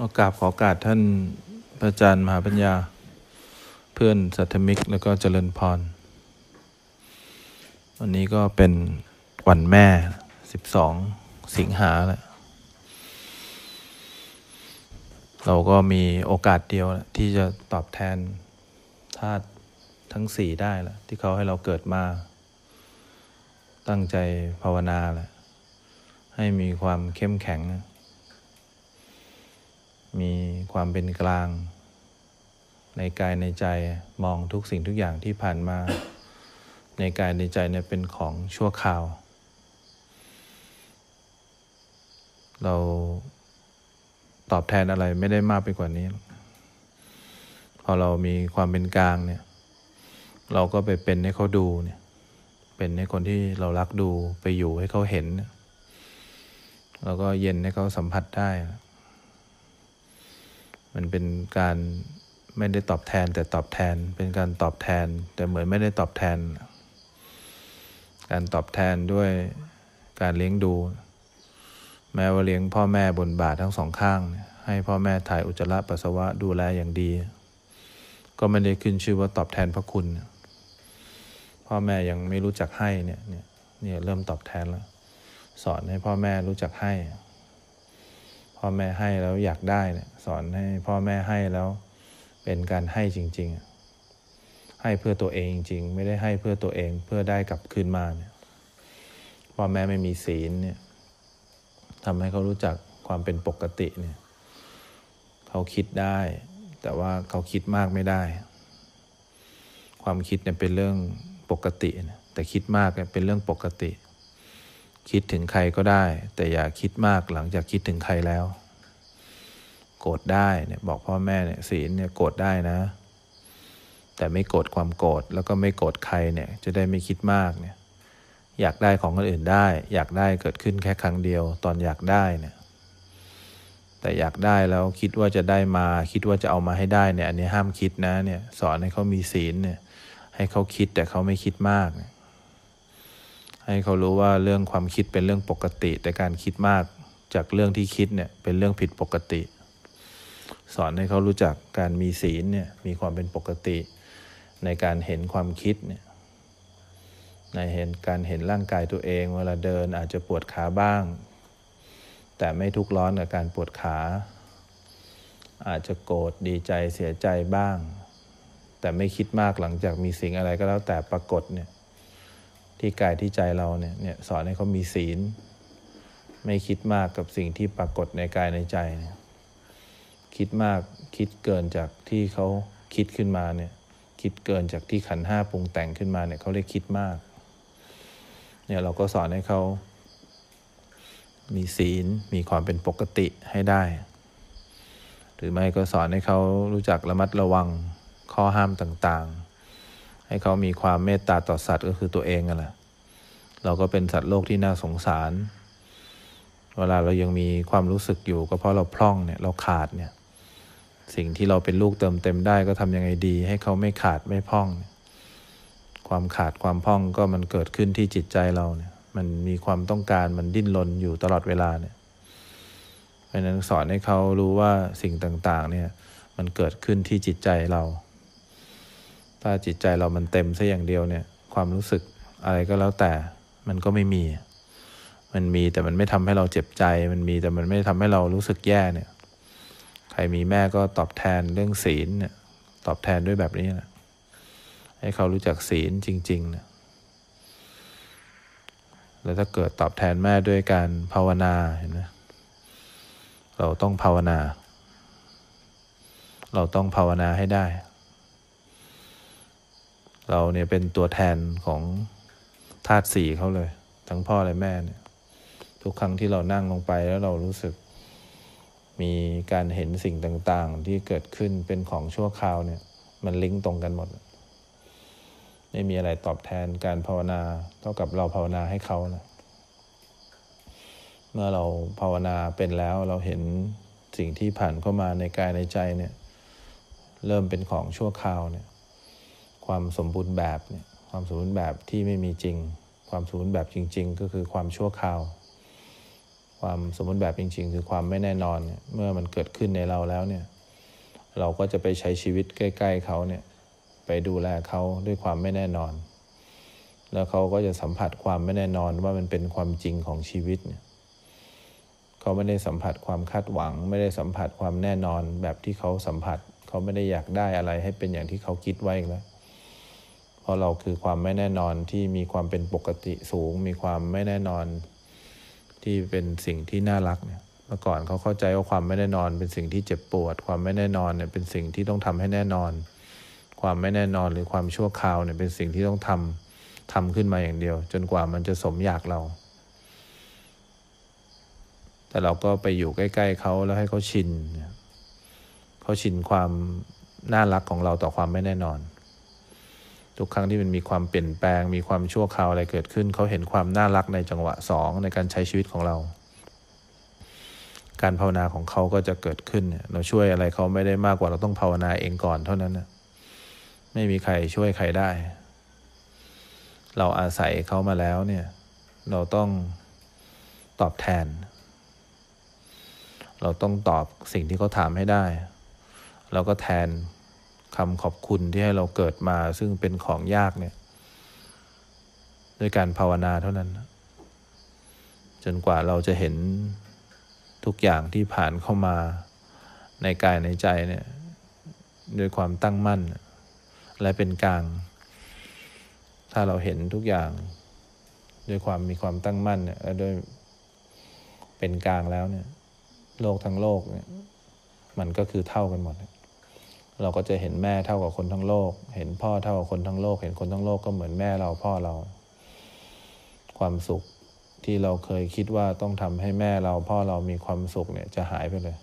โอกาสขอโอกาสท่านพระอาจารย์มหาปัญญา เพื่อนสัทธมิก แล้วก็เจริญพร วันนี้ก็เป็นวันแม่ 12 สิงหาแหละเราก็มีโอกาสเดียวที่จะตอบแทนธาตุทั้งสี่ได้ละ ที่เขาให้เราเกิดมา ตั้งใจภาวนาแหละให้มีความเข้มแข็ง มีความเป็นกลาง ในกายในใจมองทุกสิ่งทุกอย่างที่ผ่านมา ในกายในใจเนี่ยเป็นของชั่วคราว เราตอบแทนอะไรไม่ได้มากไปกว่านี้ พอเรามีความเป็นกลางเนี่ย เราก็ไปเป็นให้เขาดูเนี่ย เป็นให้คนที่เรารักดูไปอยู่ให้เขาเห็น แล้วก็เย็นให้เขาสัมผัสได้ มันเป็นการไม่ได้ตอบแทนแต่ตอบแทน เป็นการตอบแทน แต่เหมือนไม่ได้ตอบแทน การตอบแทนด้วยการเลี้ยงดู แม้ว่าเลี้ยงพ่อแม่บนบาททั้งสองข้าง ให้พ่อแม่ถ่ายอุจจาระปัสสาวะดูแลอย่างดี ก็ไม่ได้ขึ้นชื่อว่าตอบแทนพระคุณ พ่อแม่ยังไม่รู้จักให้เนี่ยเนี่ยเริ่มตอบแทนแล้ว สอนให้พ่อแม่รู้จักให้ อแม่ให้แล้วอยากได้เนี่ยสอนให้พ่อแม่ให้แล้วเป็นการให้จริง ๆ ให้เพื่อตัวเองจริง ๆ ไม่ได้ให้เพื่อตัวเองเพื่อได้กลับคืนมาเนี่ยพ่อแม่ไม่มีศีลเนี่ยทำให้เขารู้จักความเป็นปกติเนี่ยเขาคิดได้ แต่ว่าเขาคิดมากไม่ได้ ความคิดเนี่ยเป็นเรื่องปกติ แต่คิดมากเนี่ยเป็นเรื่องปกติ คิดถึงใครก็ได้ แต่อย่าคิดมากหลังจากคิดถึงใครแล้ว โกรธได้เนี่ยบอกพ่อแม่เนี่ยศีลเนี่ยโกรธได้นะ แต่ไม่โกรธความโกรธแล้วก็ไม่โกรธใครเนี่ยจะได้ไม่คิดมากเนี่ยอยากได้ของคนอื่นได้ อยากได้เกิดขึ้นแค่ครั้งเดียว ตอนอยากได้เนี่ยแต่อยากได้แล้วคิดว่าจะได้มา คิดว่าจะเอามาให้ได้เนี่ยอันนี้ห้ามคิดนะเนี่ยสอนให้เขามีศีลเนี่ยให้เขาคิดแต่เขาไม่คิดมากเนี่ย ให้เขารู้ว่าเรื่องความคิดเป็นเรื่องปกติ แต่การคิดมากจากเรื่องที่คิดเนี่ยเป็นเรื่องผิดปกติ สอนให้เขารู้จักการมีศีลเนี่ยมีความเป็นปกติ ในการเห็นความคิดเนี่ยในเห็นการเห็นร่างกายตัวเอง เวลาเดินอาจจะปวดขาบ้าง แต่ไม่ทุกร้อนกับการปวดขา อาจจะโกรธดีใจเสียใจบ้าง แต่ไม่คิดมากหลังจากมีสิ่งอะไรก็แล้วแต่ปรากฏเนี่ย ที่กายที่ใจเราเนี่ยเนี่ยสอนให้เขามีศีล ไม่คิดมากกับสิ่งที่ปรากฏในกายในใจเนี่ยคิดมากคิดเกินจากที่เขาคิดขึ้นมาเนี่ยคิดเกินจากที่ขันห้าปรุงแต่งขึ้นมาเนี่ยเขาเรียกคิดมากเนี่ยเราก็สอนให้เขามีศีลมีความเป็นปกติให้ได้ หรือไม่ก็สอนให้เขารู้จักระมัดระวังข้อห้ามต่างๆ ให้เขามีความเมตตาต่อสัตว์ก็คือตัวเองนั่นแหละเราก็เป็นสัตว์โลกที่น่าสงสาร เวลาเรายังมีความรู้สึกอยู่ ก็เพราะเราพร่องเนี่ยเราขาดเนี่ย สิ่งที่เราเป็นลูกเติมเต็มได้ก็ทำยังไงดี ให้เขาไม่ขาดไม่พร่อง ความขาดความพร่องก็มันเกิดขึ้นที่จิตใจเราเนี่ย มันมีความต้องการมันดิ้นรนอยู่ตลอดเวลาเนี่ยเพราะนั้นสอนให้เขารู้ว่าสิ่งต่างๆ เนี่ย มันเกิดขึ้นที่จิตใจเรา ถ้าจิตใจเรามันเต็มซะอย่างเดียวเนี่ย ความรู้สึกอะไรก็แล้วแต่มันก็ไม่มี มันมีแต่มันไม่ทำให้เราเจ็บใจ มันมีแต่มันไม่ทำให้เรารู้สึกแย่เนี่ย ใครมีแม่ก็ตอบแทนเรื่องศีลเนี่ย ตอบแทนด้วยแบบนี้นะให้เขารู้จักศีลจริงๆนะแล้วถ้าเกิดตอบแทนแม่ด้วยการภาวนาเห็นไหมเราต้องภาวนา เราต้องภาวนาให้ได้ เราเนี่ยเป็นตัวแทนของธาตุสี่เขาเลย ทั้งพ่อและแม่เนี่ย ทุกครั้งที่เรานั่งลงไปแล้วเรารู้สึก มีการเห็นสิ่งต่างๆ ที่เกิดขึ้นเป็นของชั่วคราวเนี่ย มันลิงก์ตรงกันหมด ไม่มีอะไรตอบแทนการภาวนาเท่ากับเราภาวนาให้เขานะเมื่อเราภาวนาเป็นแล้วเราเห็นสิ่งที่ผ่านเข้ามาในกายในใจเนี่ย เริ่มเป็นของชั่วคราวเนี่ย ความสมบูรณ์แบบเนี่ยความสมบูรณ์แบบที่ไม่มีจริง ความสมบูรณ์แบบจริง ๆ ก็คือความชั่วคราว ความสมมติแบบจริง ๆ คือความไม่แน่นอนเนี่ยเมื่อมันเกิดขึ้นในเราแล้วเนี่ยเราก็จะไปใช้ชีวิตใกล้ ๆเขาเนี่ยไปดูแลเขาด้วยความไม่แน่นอน แล้วเขาก็จะสัมผัสความไม่แน่นอนว่ามันเป็นความจริงของชีวิตเนี่ยเขาไม่ได้สัมผัสความคาดหวัง ไม่ได้สัมผัสความแน่นอนแบบที่เขาสัมผัส เขาไม่ได้อยากได้อะไรให้เป็นอย่างที่เขาคิดไว้แล้ว เพราะเราคือความไม่แน่นอนที่มีความเป็นปกติสูง มีความไม่แน่นอนที่เป็นสิ่งที่น่ารักเนี่ยเมื่อก่อนเขาเข้าใจว่าความไม่แน่นอนเป็นสิ่งที่เจ็บปวด ความไม่แน่นอนเนี่ยเป็นสิ่งที่ต้องทำให้แน่นอน ความไม่แน่นอนหรือความชั่วคราวเนี่ยเป็นสิ่งที่ต้องทำทำขึ้นมาอย่างเดียว จนกว่ามันจะสมอยากเรา แต่เราก็ไปอยู่ใกล้ๆเขาแล้วให้เขาชินเขาชินความน่ารักของเราต่อความไม่แน่นอน ทุกครั้งที่มันมีความเปลี่ยนแปลง มีความชั่วคราวอะไรเกิดขึ้น เขาเห็นความน่ารักในจังหวะสองในการใช้ชีวิตของเรา การภาวนาของเขาก็จะเกิดขึ้น เราช่วยอะไรเขาไม่ได้มากกว่าเราต้องภาวนาเองก่อนเท่านั้นนะไม่มีใครช่วยใครได้ เราอาศัยเขามาแล้วเนี่ย เราต้องตอบแทน เราต้องตอบสิ่งที่เขาถามให้ได้ เราก็แทน คำขอบคุณที่ให้เราเกิดมาซึ่งเป็นของยากเนี่ย ด้วยการภาวนาเท่านั้น จนกว่าเราจะเห็นทุกอย่างที่ผ่านเข้ามาในกายในใจเนี่ยด้วยความตั้งมั่น และเป็นกลาง ถ้าเราเห็นทุกอย่างด้วยความมีความตั้งมั่นเนี่ยและด้วยเป็นกลางแล้วเนี่ย โลกทั้งโลกเนี่ย มันก็คือเท่ากันหมดเเราก็จะเห็นแม่เท่ากับคนทั้งโลก เห็นพ่อเท่ากับคนทั้งโลก เห็นคนทั้งโลกก็เหมือนแม่เราพ่อเรา ความสุขที่เราเคยคิดว่าต้องทำให้แม่เราพ่อเรามีความสุขเนี่ยจะหายไปเลย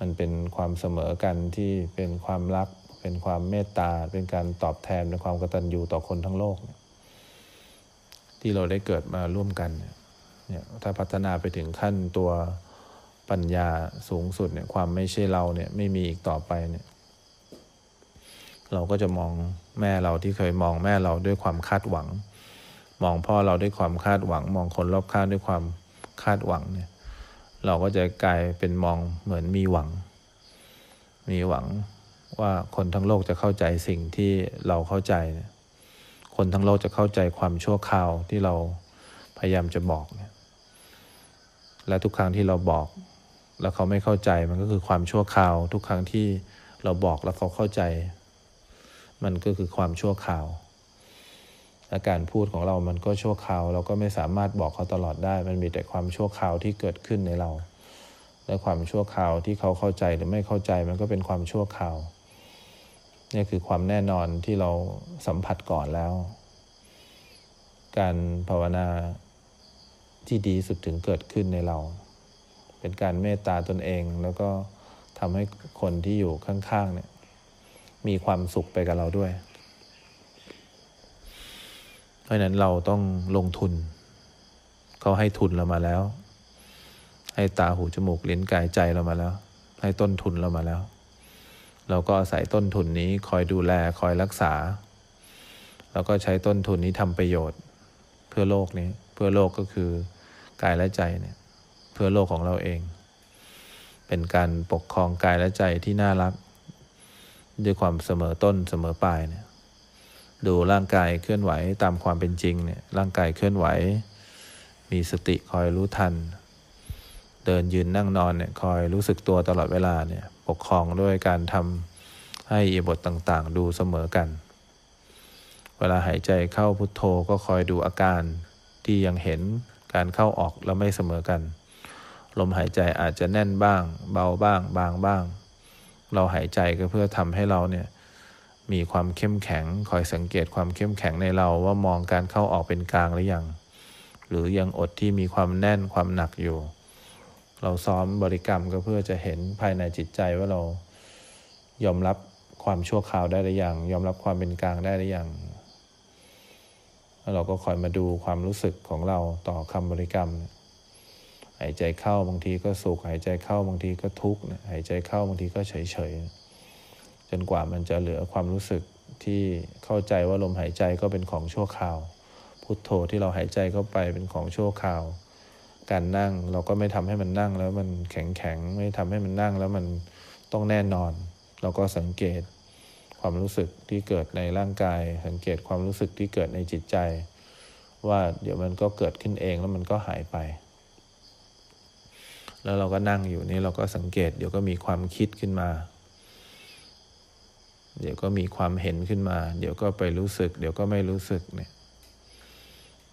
มันเป็นความเสมอกันที่เป็นความรัก เป็นความเมตตา เป็นการตอบแทนเป็นความกตัญญูต่อคนทั้งโลก ที่เราได้เกิดมาร่วมกันเนี่ยถ้าพัฒนาไปถึงขั้นตัว ปัญญาสูงสุดเนี่ยความไม่ใช่เราเนี่ยไม่มีอีกต่อไปเนี่ยเราก็จะมองแม่เราที่เคยมองแม่เราด้วยความคาดหวัง มองพ่อเราด้วยความคาดหวัง มองคนรอบข้างด้วยความคาดหวังเนี่ยเราก็จะกลายเป็นมองเหมือนมีหวัง มีหวังว่าคนทั้งโลกจะเข้าใจสิ่งที่เราเข้าใจเนี่ยคนทั้งโลกจะเข้าใจความชั่วคราวที่เราพยายามจะบอกเนี่ยและทุกครั้งที่เราบอก แล้วเขาไม่เข้าใจมันก็คือความชั่วคราว ทุกครั้งที่เราบอกแล้วเขาเข้าใจ มันก็คือความชั่วคราวและการพูดของเรามันก็ชั่วคราว เราก็ไม่สามารถบอกเขาตลอดได้ มันมีแต่ความชั่วคราวที่เกิดขึ้นในเรา และความชั่วคราวที่เขาเข้าใจหรือไม่เข้าใจมันก็เป็นความชั่วคราวนี่คือความแน่นอนที่เราสัมผัสก่อนแล้ว การภาวนาที่ดีสุดถึงเกิดขึ้นในเรา เป็นการเมตตาตนเอง แล้วก็ทำให้คนที่อยู่ข้างๆเนี่ยมีความสุขไปกับเราด้วย เพราะนั้นเราต้องลงทุน เขาให้ทุนเรามาแล้ว ให้ตาหูจมูกลิ้นกายใจเรามาแล้ว ให้ต้นทุนเรามาแล้ว เราก็อาศัยต้นทุนนี้คอยดูแลคอยรักษา แล้วก็ใช้ต้นทุนนี้ทำประโยชน์ เพื่อโลกนี้ เพื่อโลกก็คือกายและใจเนี่ย เพื่อโลกของเราเอง เป็นการปกครองกายและใจที่น่ารัก ด้วยความเสมอต้นเสมอปลายเนี่ยดูร่างกายเคลื่อนไหวตามความเป็นจริงเนี่ยร่างกายเคลื่อนไหว มีสติคอยรู้ทัน เดินยืนนั่งนอนเนี่ยคอยรู้สึกตัวตลอดเวลาเนี่ยปกครองด้วยการทำให้อิบทต่างๆ ดูเสมอกัน เวลาหายใจเข้าพุทโธก็คอยดูอาการที่ยังเห็นการเข้าออกแล้วไม่เสมอกัน ลมหายใจอาจจะแน่นบ้าง เบาบ้าง บางบ้าง เราหายใจก็เพื่อทำให้เราเนี่ยมีความเข้มแข็ง คอยสังเกตความเข้มแข็งในเราว่ามองการเข้าออกเป็นกลางหรือยัง หรือยังอดที่มีความแน่นความหนักอยู่ เราซ้อมบริกรรมก็เพื่อจะเห็นภายในจิตใจว่าเรายอมรับความชั่วคราวได้หรือยัง ยอมรับความเป็นกลางได้หรือยังแล้วเราก็คอยมาดูความรู้สึกของเราต่อคำบริกรรมหายใจเข้าบางทีก็สุข หายใจเข้าบางทีก็ทุกข์หายใจเข้าบางทีก็เฉยเฉยจนกว่ามันจะเหลือความรู้สึกที่เข้าใจว่าลมหายใจก็เป็นของชั่วคราว พุทโธที่เราหายใจเข้าไปเป็นของชั่วคราว การนั่งเราก็ไม่ทำให้มันนั่งแล้วมันแข็งแข็งไม่ทำให้มันนั่งแล้วมันต้องแน่นอน เราก็สังเกตความรู้สึกที่เกิดในร่างกาย สังเกตความรู้สึกที่เกิดในจิตใจ ว่าเดี๋ยวมันก็เกิดขึ้นเองแล้วมันก็หายไป แล้วเราก็นั่งอยู่นี่เราก็สังเกต เดี๋ยวก็มีความคิดขึ้นมา เดี๋ยวก็มีความเห็นขึ้นมา เดี๋ยวก็ไปรู้สึก เดี๋ยวก็ไม่รู้สึกเนี่ย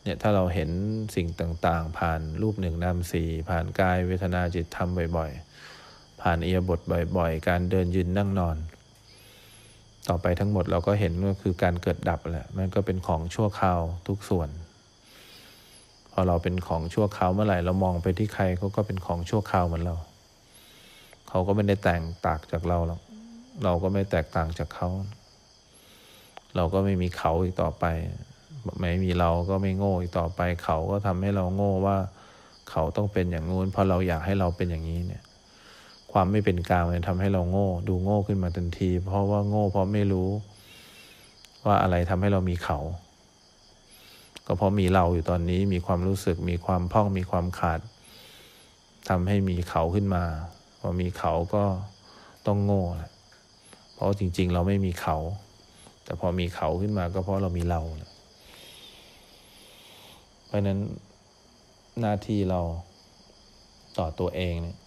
เนี่ยถ้าเราเห็นสิ่งต่างๆ ผ่านรูปหนึ่งนามสี่ผ่านกายเวทนาจิตธรรมบ่อยๆ ผ่านเอียบทบ่อยๆ การเดินยืนนั่งนอน ต่อไปทั้งหมดเราก็เห็นว่าคือการเกิดดับแหละมันก็เป็นของชั่วคราวทุกส่วน พอเราเป็นของชั่วคราวเมื่อไหร่เรามองไปที่ใครเขาก็เป็นของชั่วคราวเหมือนเรา เขาก็ไม่ได้แตกต่างจากเราหรอกเราก็ไม่แตกต่างจากเขา เราก็ไม่มีเขาอีกต่อไป ไม่มีเราก็ไม่โง่อีกต่อไป เขาก็ทำให้เราโง่ว่า เขาต้องเป็นอย่างงู้นเพราะเราอยากให้เราเป็นอย่างนี้เนี่ย ความไม่เป็นกลางมันทำให้เราโง่ ดูโง่ขึ้นมาทันที เพราะว่าโง่เพราะไม่รู้ ว่าอะไรทำให้เรามีเขา ก็เพราะมีเราอยู่ตอนนี้มีความรู้สึกมีความพ่องมีความขาดทำให้มีเขาขึ้นมาพอมีเขาก็ต้องโง่แหละเพราะจริง ๆ เราไม่มีเขา แต่พอมีเขาขึ้นมาก็เพราะเรามีเราแหละเพราะนั้นหน้าที่เราต่อตัวเองเนี่ย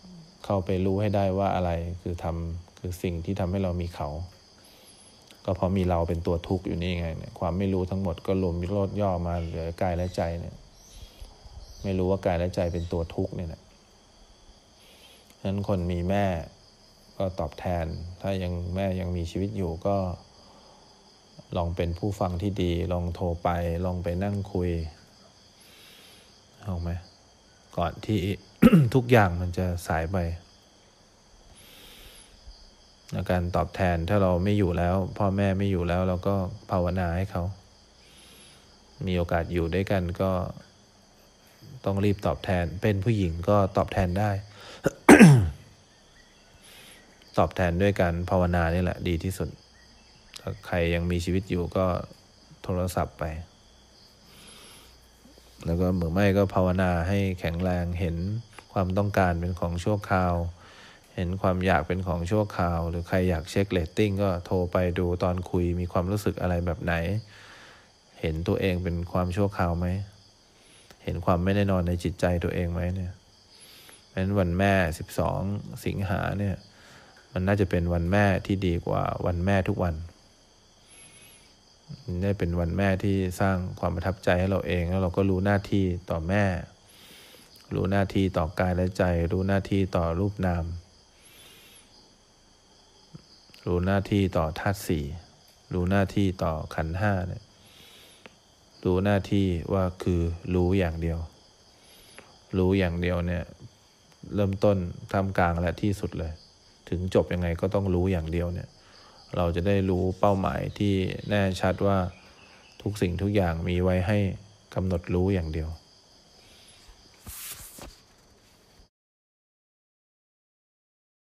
เข้าไปรู้ให้ได้ว่าอะไรคือทำคือสิ่งที่ทำให้เรามีเขา ก็เพราะมีเราเป็นตัวทุกข์อยู่นี่ไงเนี่ยความไม่รู้ทั้งหมดก็รวมลดย่อมาเหลือกายและใจเนี่ยไม่รู้ว่ากายและใจเป็นตัวทุกข์เนี่ยนะฉะนั้นคนมีแม่ก็ตอบแทน ถ้ายังแม่ยังมีชีวิตอยู่ก็ ลองเป็นผู้ฟังที่ดี ลองโทรไป ลองไปนั่งคุยเอาไหมก่อนที่ทุกอย่างมันจะสายไป การตอบแทนถ้าเราไม่อยู่แล้ว พ่อแม่ไม่อยู่แล้วเราก็ภาวนาให้เขา มีโอกาสอยู่ด้วยกันก็ต้องรีบตอบแทน เป็นผู้หญิงก็ตอบแทนได้ ตอบแทนด้วยการภาวนานี่แหละ ดีที่สุด ถ้าใครยังมีชีวิตอยู่ก็โทรศัพท์ไป แล้วก็เมื่อไม่ก็ภาวนาให้แข็งแรงเห็นความต้องการเป็นของชั่วคราว เห็นความอยากเป็นของชั่วคราว หรือใครอยากเช็คเลตติ้งก็โทรไปดูตอนคุยมีความรู้สึกอะไรแบบไหน เห็นตัวเองเป็นความชั่วคราวไหม เห็นความไม่แน่นอนในจิตใจตัวเองไหมเนี่ยเพราะนั้นวันแม่สิบสองสิงหาเนี่ย มันน่าจะเป็นวันแม่ที่ดีกว่าวันแม่ทุกวันได้เป็นวันแม่ที่สร้างความประทับใจให้เราเองแล้วเราก็รู้หน้าที่ต่อแม่ รู้หน้าที่ต่อกายและใจ รู้หน้าที่ต่อรูปนาม รู้หน้าที่ต่อธาตุสี่รู้หน้าที่ต่อขันห้าเนี่ยรู้หน้าที่ว่าคือรู้อย่างเดียว รู้อย่างเดียวเนี่ยเริ่มต้นทำกลางและที่สุดเลย ถึงจบยังไงก็ต้องรู้อย่างเดียวเนี่ย เราจะได้รู้เป้าหมายที่แน่ชัดว่าทุกสิ่งทุกอย่างมีไว้ให้กำหนดรู้อย่างเดียว